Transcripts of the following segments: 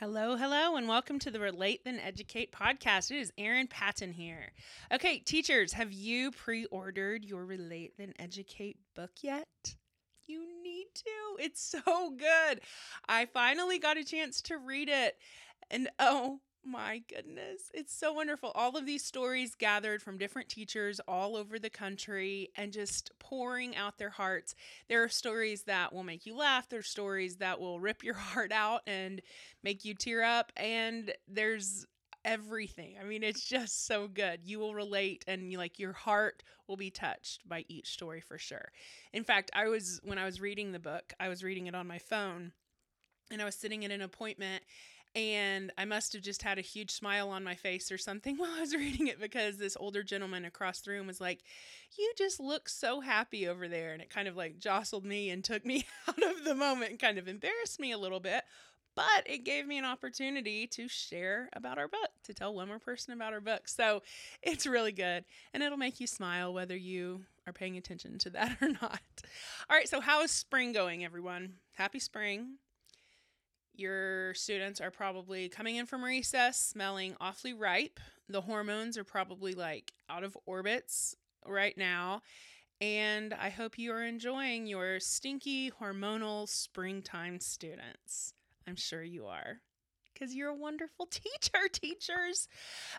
Hello, hello, and welcome to the Relate Then Educate podcast. It is Erin Patton here. Okay, teachers, have you pre ordered your Relate Then Educate book yet? You need to. It's so good. I finally got a chance to read it. And oh my goodness, it's so wonderful. All of these stories gathered from different teachers all over the country and just pouring out their hearts. There are stories that will make you laugh, there's stories that will rip your heart out and make you tear up, and there's everything. I mean, it's just so good. You will relate and you like your heart will be touched by each story for sure. In fact, I was when I was reading the book, I was reading it on my phone and I was sitting in an appointment and I must have just had a huge smile on my face or something while I was reading it because this older gentleman across the room was like, You just look so happy over there. And it kind of like jostled me and took me out of the moment and kind of embarrassed me a little bit. But it gave me an opportunity to share about our book, to tell one more person about our book. So it's really good. And it'll make you smile whether you are paying attention to that or not. All right. So, how is spring going, everyone? Happy spring. Your students are probably coming in from recess smelling awfully ripe. The hormones are probably like out of orbits right now. And I hope you are enjoying your stinky hormonal springtime students. I'm sure you are because you're a wonderful teacher, teachers.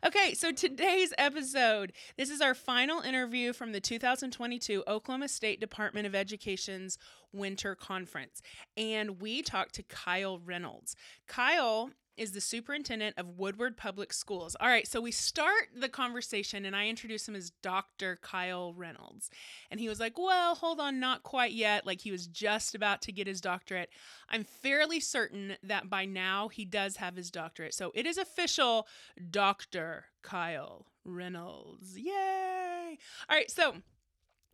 Okay, so today's episode, this is our final interview from the 2022 Oklahoma State Department of Education's Winter Conference. And we talked to Kyle Reynolds. Kyle is the superintendent of Woodward Public Schools. All right, so we start the conversation and I introduce him as Dr. Kyle Reynolds. And he was like, Well, hold on, not quite yet. Like he was just about to get his doctorate. I'm fairly certain that by now he does have his doctorate. So it is official Dr. Kyle Reynolds. Yay! All right, so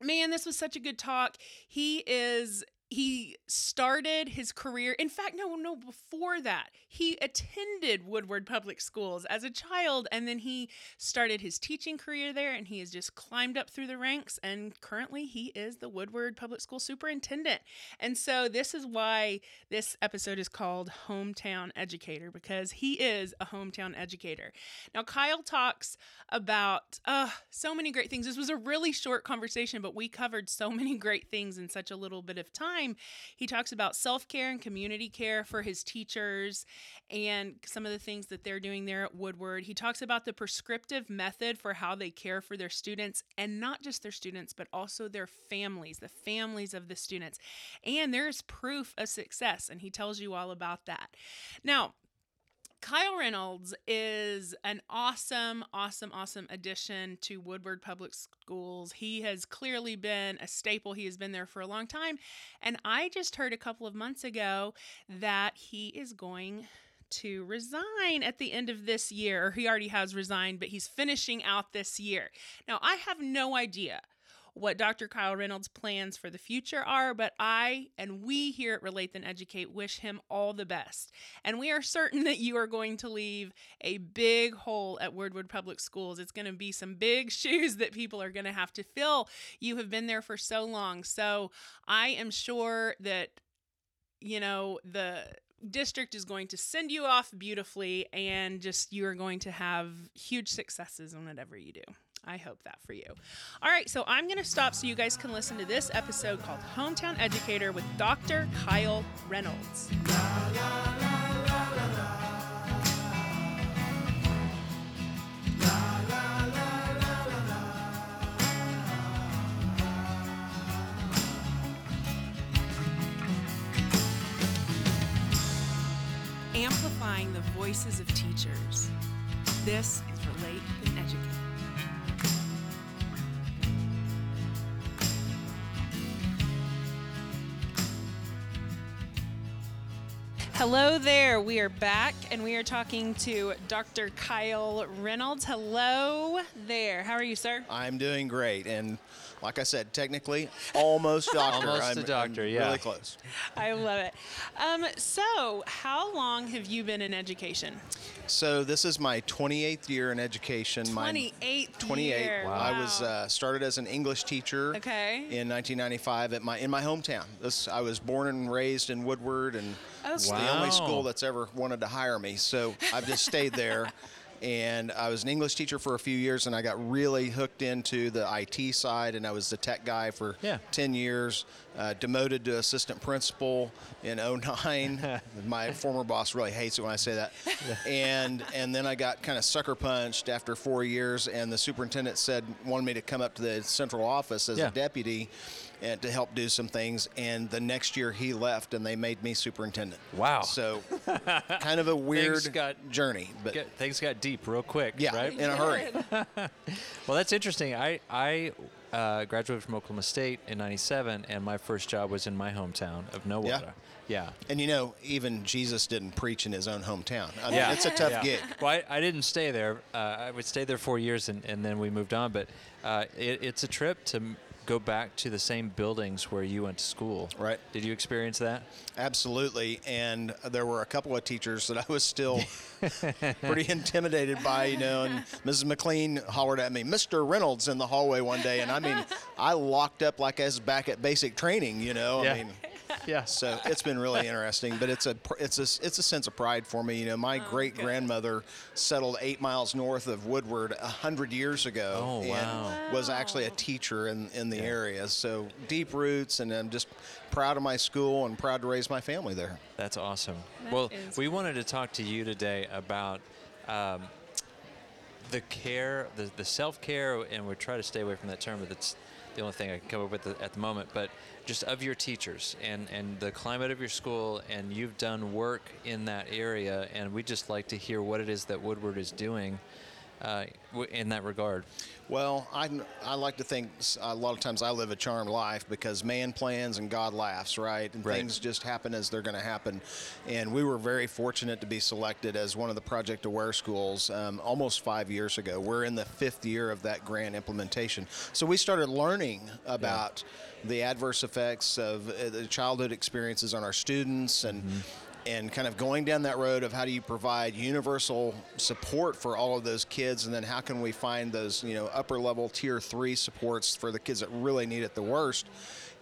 man, this was such a good talk. He is he started his career in fact no no before that he attended woodward public schools as a child and then he started his teaching career there and he has just climbed up through the ranks and currently he is the woodward public school superintendent. And so this is why this episode is called hometown educator because he is a hometown educator. Now kyle talks about uh, so many great things. This was a really short conversation but we covered so many great things in such a little bit of time time. He talks about self care and community care for his teachers and some of the things that they're doing there at Woodward. He talks about the prescriptive method for how they care for their students and not just their students, but also their families, the families of the students. And there's proof of success, and he tells you all about that. Now, Kyle Reynolds is an awesome, awesome, awesome addition to Woodward Public Schools. He has clearly been a staple. He has been there for a long time. And I just heard a couple of months ago that he is going to resign at the end of this year. He already has resigned, but he's finishing out this year. Now, I have no idea what Dr. Kyle Reynolds' plans for the future are, but I and we here at Relate Then Educate wish him all the best. And we are certain that you are going to leave a big hole at Woodward Public Schools. It's going to be some big shoes that people are going to have to fill. You have been there for so long. So I am sure that, you know, the district is going to send you off beautifully and just you are going to have huge successes in whatever you do. I hope that for you. All right, so I'm going to stop so you guys can listen to this episode called Hometown Educator with Dr. Kyle Reynolds. Amplifying the voices of teachers. This is Relate and Educate. Hello there. We are back and we are talking to Dr. Kyle Reynolds. Hello there. How are you, sir? I'm doing great. And like I said, technically almost doctor. Almost I'm, a doctor, I'm yeah. Really close. I love it. Um, so, how long have you been in education? So this is my 28th year in education. 28th. My 28th 28. year. I was uh, started as an English teacher. Okay. In 1995 at my in my hometown. This I was born and raised in Woodward, and it's the only school that's ever wanted to hire me. So I've just stayed there. And I was an English teacher for a few years, and I got really hooked into the IT side, and I was the tech guy for Yeah. 10 years. Uh, demoted to assistant principal in 09. My former boss really hates it when I say that. And and then I got kind of sucker punched after four years, and the superintendent said wanted me to come up to the central office as Yeah. a deputy and to help do some things. And the next year he left, and they made me superintendent. Wow. So kind of a weird got- journey, but Get- things got deep real quick, yeah, right? in a hurry. Well, that's interesting. I I uh, graduated from Oklahoma State in '97, and my first job was in my hometown of Nowata. Yeah. yeah. And you know, even Jesus didn't preach in his own hometown. I mean, Yeah. it's a tough Yeah. gig. Well, I, I didn't stay there. Uh, I would stay there four years, and, and then we moved on. But uh, it, it's a trip to go back to the same buildings where you went to school. Right. Did you experience that? Absolutely. And there were a couple of teachers that I was still pretty intimidated by, you know. And Mrs. McLean hollered at me, Mr. Reynolds, in the hallway one day. And I mean, I locked up like I was back at basic training, you know. Yeah. I mean, Yeah. so it's been really interesting, but it's a it's a it's a sense of pride for me. You know, my great grandmother settled eight miles north of Woodward a hundred years ago, Oh, and wow. was actually a teacher in in the area. So deep roots, and I'm just proud of my school and proud to raise my family there. That's awesome. That well, is we wanted to talk to you today about um, the care, the, the self care, and we try to stay away from that term, but that's the only thing I can come up with at the moment. But just of your teachers and, and the climate of your school, and you've done work in that area, and we just like to hear what it is that Woodward is doing uh, in that regard. Well, I, I like to think a lot of times I live a charmed life because man plans and God laughs, right? And Right. things just happen as they're going to happen. And we were very fortunate to be selected as one of the Project Aware schools um, almost five years ago. We're in the fifth year of that grant implementation. So we started learning about the adverse effects of uh, the childhood experiences on our students and and kind of going down that road of how do you provide universal support for all of those kids and then how can we find those you know upper level tier three supports for the kids that really need it the worst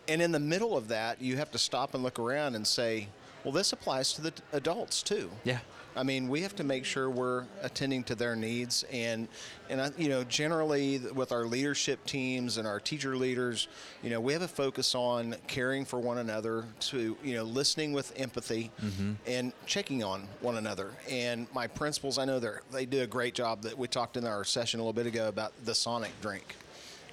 and in the middle of that you have to stop and look around and say well this applies to the adults too Yeah. I mean, we have to make sure we're attending to their needs, and and I, you know, generally with our leadership teams and our teacher leaders, you know, we have a focus on caring for one another, to you know, listening with empathy, mm-hmm. and checking on one another. And my principals, I know they they do a great job. That we talked in our session a little bit ago about the Sonic drink.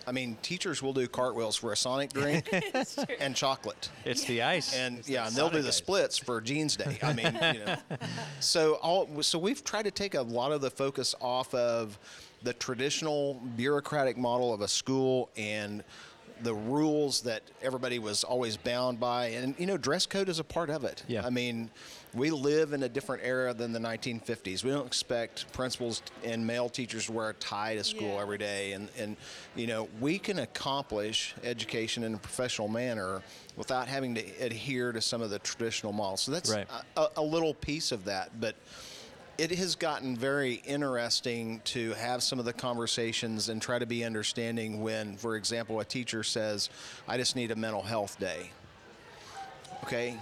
I mean, teachers will do cartwheels for a Sonic drink and chocolate It's the ice. and It's yeah, the and they'll do Sonic the ice. splits for Jeans Day. I mean, you know. So all so we've tried to take a lot of the focus off of the traditional bureaucratic model of a school and the rules that everybody was always bound by and you know dress code is a part of it Yeah. i mean we live in a different era than the 1950s we don't expect principals and male teachers to wear a tie to school Yeah. every day. And and you know we can accomplish education in a professional manner without having to adhere to some of the traditional models. So that's Right. a, a little piece of that. But it has gotten very interesting to have some of the conversations and try to be understanding when for example a teacher says i just need a mental health day. Okay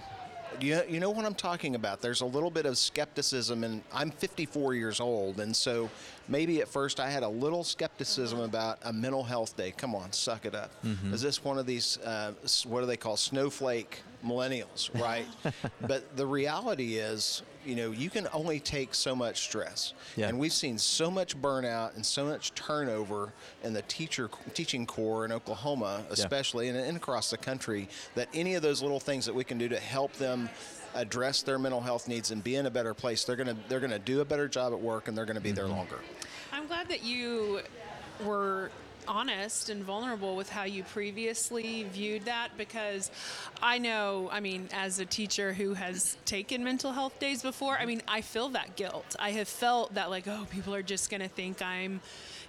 you, you know what I'm talking about. There's a little bit of skepticism, and I'm 54 years old, and so maybe at first I had a little skepticism about a mental health day. Come on, suck it up. Is this one of these, uh, what do they call snowflake millennials, right? but the reality is, you know, you can only take so much stress, Yeah. and we've seen so much burnout and so much turnover in the teacher teaching corps in Oklahoma, especially and, and across the country, that any of those little things that we can do to help them address their mental health needs and be in a better place, they're gonna they're gonna do a better job at work and they're gonna be there mm-hmm. longer. I'm glad that you were honest and vulnerable with how you previously viewed that because I know, I mean, as a teacher who has taken mental health days before, I mean, I feel that guilt. I have felt that, like, oh, people are just going to think I'm,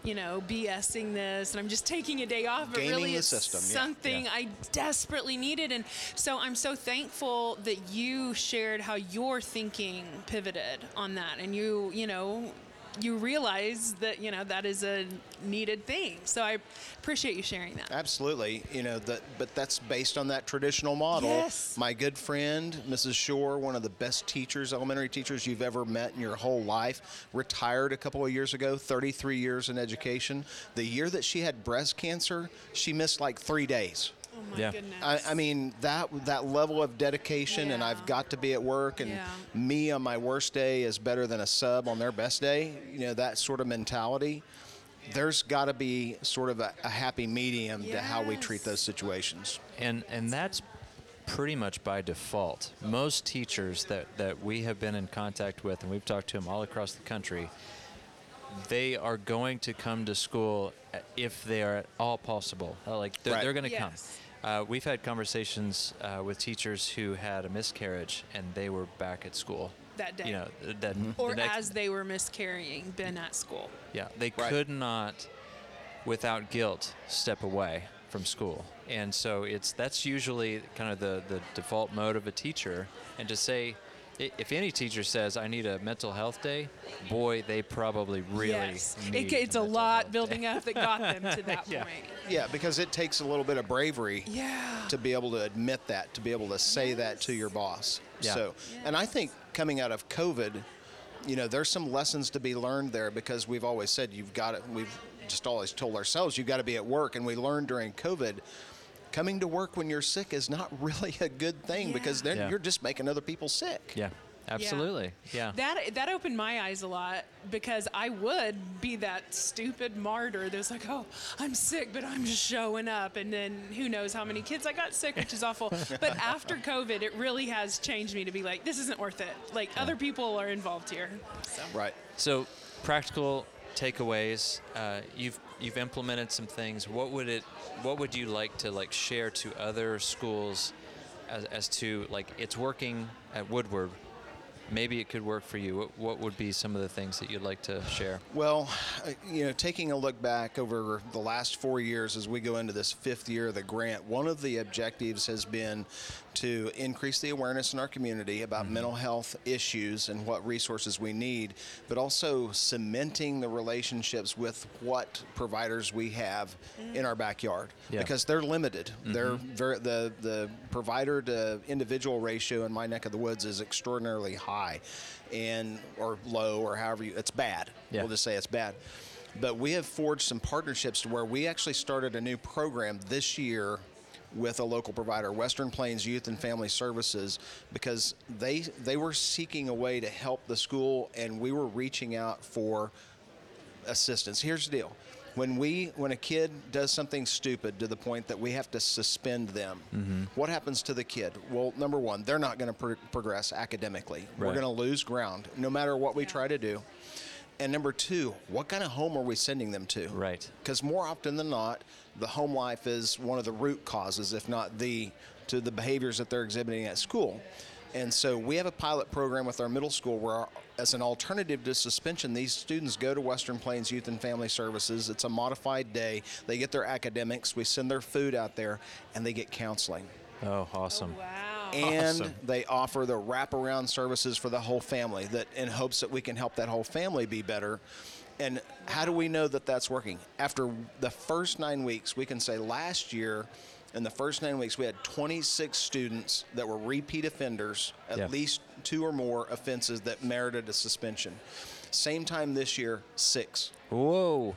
you know, BSing this and I'm just taking a day off, but Gaming really it's system, yeah. something Yeah. I desperately needed. And so I'm so thankful that you shared how your thinking pivoted on that and you, you know, you realize that, you know, that is a needed thing. So I appreciate you sharing that. Absolutely, you know that, but that's based on that traditional model. Yes. My good friend, Mrs. Shore, one of the best teachers, elementary teachers you've ever met in your whole life, retired a couple of years ago. 33 years in education. The year that she had breast cancer, she missed like three days. Oh my Yeah. goodness. I, I mean that that level of dedication, and I've got to be at work, and Yeah. me on my worst day is better than a sub on their best day. You know that sort of mentality. There's got to be sort of a, a happy medium to how we treat those situations. and and that's pretty much by default. Most teachers that that we have been in contact with, and we've talked to them all across the country, they are going to come to school if they are at all possible. Uh, Like they're, Right. they're going to come. Uh, we've had conversations uh, with teachers who had a miscarriage and they were back at school That day. You know that or the next, as they were miscarrying, been at school. yeah, they Right. could not, without guilt, step away from school. And so it's that's usually kind of the, the default mode of a teacher. And to say, i- if any teacher says I need a mental health day, boy, they probably really yes. need It, it's a mental lot building day. up that got them to that Yeah. point. Yeah, because it takes a little bit of bravery Yeah. to be able to admit that, to be able to say that to your boss. Yeah. So, and I think coming out of COVID, you know, there's some lessons to be learned there because we've always said you've got to, we've just always told ourselves you've got to be at work. And we learned during COVID, coming to work when you're sick is not really a good thing Yeah. because then Yeah. you're just making other people sick. Yeah, absolutely. Yeah. That that opened my eyes a lot because I would be that stupid martyr that's like, oh, I'm sick, but I'm just showing up, and then who knows how many kids I got sick, which is awful. but after COVID, it really has changed me to be like, this isn't worth it. Like other people are involved here. So. Right. So, practical takeaways. Uh, you've you've implemented some things. What would it? What would you like to like share to other schools, as, as to like it's working at Woodward? Maybe it could work for you. What, what would be some of the things that you'd like to share? Well, uh, you know, taking a look back over the last four years as we go into this fifth year of the grant, one of the objectives has been to increase the awareness in our community about mm-hmm. mental health issues and what resources we need, but also cementing the relationships with what providers we have mm. in our backyard Yeah. because they're limited. Mm-hmm. They're very, the the provider to individual ratio in my neck of the woods is extraordinarily high, and or low or however you. It's bad. Yeah. We'll just say it's bad. But we have forged some partnerships to where we actually started a new program this year with a local provider, Western Plains Youth and Family Services, because they they were seeking a way to help the school, and we were reaching out for assistance. Here's the deal. When we when a kid does something stupid to the point that we have to suspend them, Mm-hmm. what happens to the kid? Well, number one, they're not going to pro- progress academically. We're going to lose ground no matter what we try to do. And number two, what kind of home are we sending them to? Right. Because more often than not, the home life is one of the root causes, if not the, to the behaviors that they're exhibiting at school. And so we have a pilot program with our middle school where, as an alternative to suspension, these students go to Western Plains Youth and Family Services. It's a modified day. They get their academics, we send their food out there, and they get counseling. Oh, awesome. Oh, wow. And Awesome. they offer the wraparound services for the whole family that in hopes that we can help that whole family be better. And how do we know that that's working? After the first nine weeks, we can say last year, in the first nine weeks, we had 26 students that were repeat offenders, at Yeah. least two or more offenses that merited a suspension. Same time this year, six. Whoa.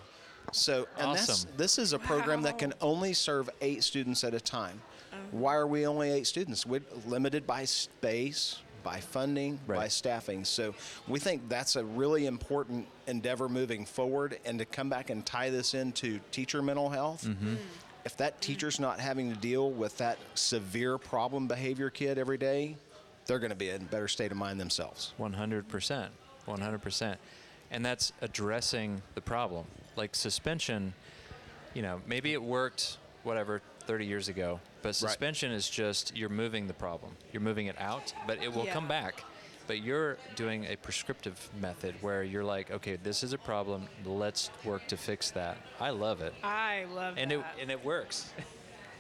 So, and that's, Awesome. this is a program that can only serve eight students at a time. Why are we only eight students? We're limited by space, by funding, by staffing. So, we think that's a really important endeavor moving forward. And to come back and tie this into teacher mental health, mm-hmm. if that teacher's not having to deal with that severe problem behavior kid every day, they're going to be in a better state of mind themselves. 100%. 100%. And that's addressing the problem. Like suspension, you know, maybe it worked, whatever, 30 years ago, but suspension is just you're moving the problem. You're moving it out, but it will come back. But you're doing a prescriptive method where you're like, okay, this is a problem. Let's work to fix that. I love it, I love and it and it works.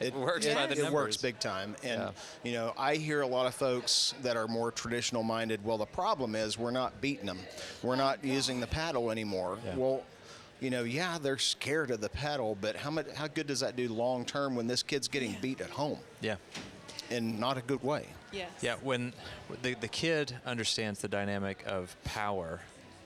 It works it, by the it works big time. And, Yeah. you know, I hear a lot of folks that are more traditional minded. Well, the problem is we're not beating them, we're not using the paddle anymore. Yeah. Well, you know, yeah, they're scared of the paddle, but how much, how good does that do long term when this kid's getting beat at home Yeah. in not a good way? yes. Yeah, when the, the kid understands the dynamic of power,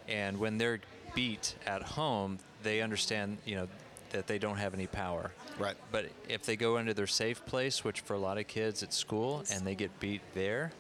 and when they're beat at home, they understand, you know, that they don't have any power. Right. But if they go into their safe place, which for a lot of kids at school, and they get beat there,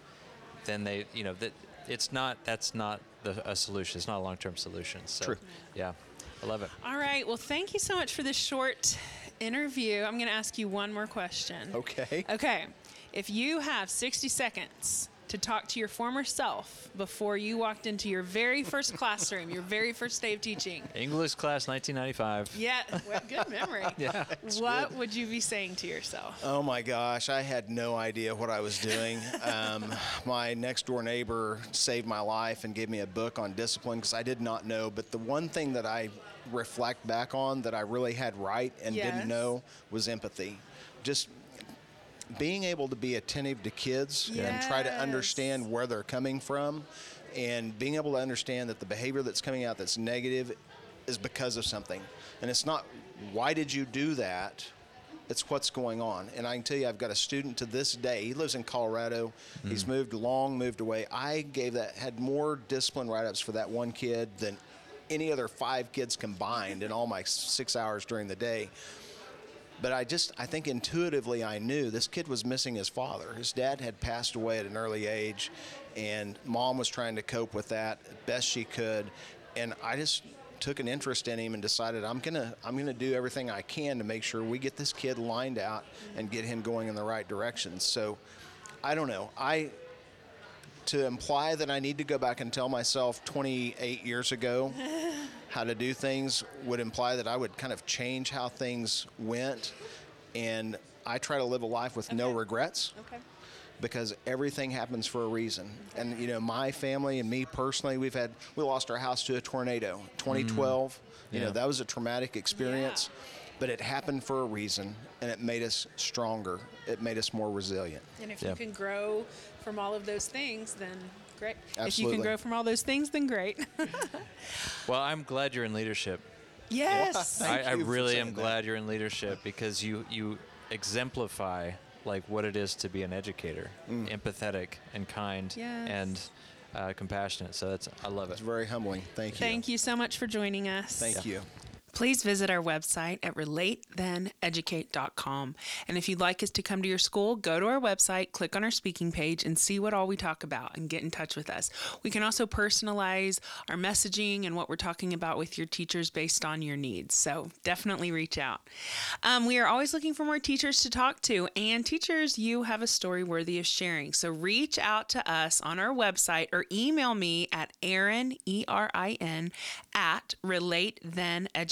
then they, you know, that it's not that's not the, a solution. It's not a long-term solution. So, True. Yeah, I love it. All right. Well, thank you so much for this short interview. I'm going to ask you one more question. Okay. Okay. If you have 60 seconds to talk to your former self before you walked into your very first classroom, your very first day of teaching, English class 1995. yeah, well, good memory. Yeah. What would you be saying to yourself? Oh my gosh, I had no idea what I was doing. Um, my next door neighbor saved my life and gave me a book on discipline because I did not know. But the one thing that I reflect back on that I really had right and Yes. didn't know was empathy. Just being able to be attentive to kids and try to understand where they're coming from and being able to understand that the behavior that's coming out that's negative is because of something. And it's not, why did you do that? It's what's going on. And I can tell you, I've got a student to this day. He lives in Colorado. He's hmm. moved long, moved away. I gave that, had more discipline write ups for that one kid than any other five kids combined in all my six hours during the day but I just I think intuitively I knew this kid was missing his father. His dad had passed away at an early age, and mom was trying to cope with that best she could, and I just took an interest in him and decided I'm gonna I'm gonna do everything I can to make sure we get this kid lined out and get him going in the right direction. So I don't know I. To imply that I need to go back and tell myself 28 years ago how to do things would imply that I would kind of change how things went. And I try to live a life with no regrets Okay. because everything happens for a reason. And you know, my family and me personally, we've had we lost our house to a tornado, mm. 2012. You know, that was a traumatic experience, but it happened for a reason, and it made us stronger. It made us more resilient. And if Yeah. you can grow from all of those things, then great. Absolutely. If you can grow from all those things, then great. Well, I'm glad you're in leadership. yes. Thank I, I you for really am that. glad you're in leadership because you you exemplify like what it is to be an educator, Mm. empathetic and kind Yes. and uh, compassionate. So that's I love it It's very humbling. Thank you. Thank you so much for joining us. Thank you. Please visit our website at relatetheneducate.com. And if you'd like us to come to your school, go to our website, click on our speaking page, and see what all we talk about and get in touch with us. We can also personalize our messaging and what we're talking about with your teachers based on your needs. So definitely reach out. Um, we are always looking for more teachers to talk to, and teachers, you have a story worthy of sharing. So reach out to us on our website or email me at Erin, E R I N, at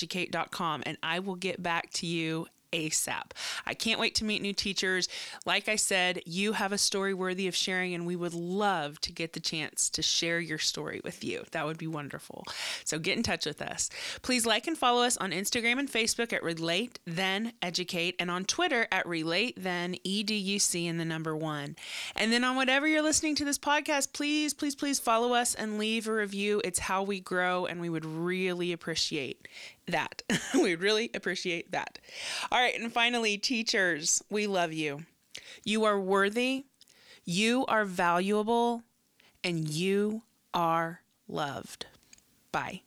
relatetheneducate.com, and I will get back to you ASAP. I can't wait to meet new teachers. Like I said, you have a story worthy of sharing, and we would love to get the chance to share your story with you. That would be wonderful. So get in touch with us. Please like and follow us on Instagram and Facebook at Relate Then Educate, and on Twitter at Relate Then EDUC in the number one. And then on whatever you're listening to this podcast, please, please, please follow us and leave a review. It's how we grow, and we would really appreciate that. we really appreciate that. All right, and finally, teachers, we love you. You are worthy, you are valuable, and you are loved. Bye.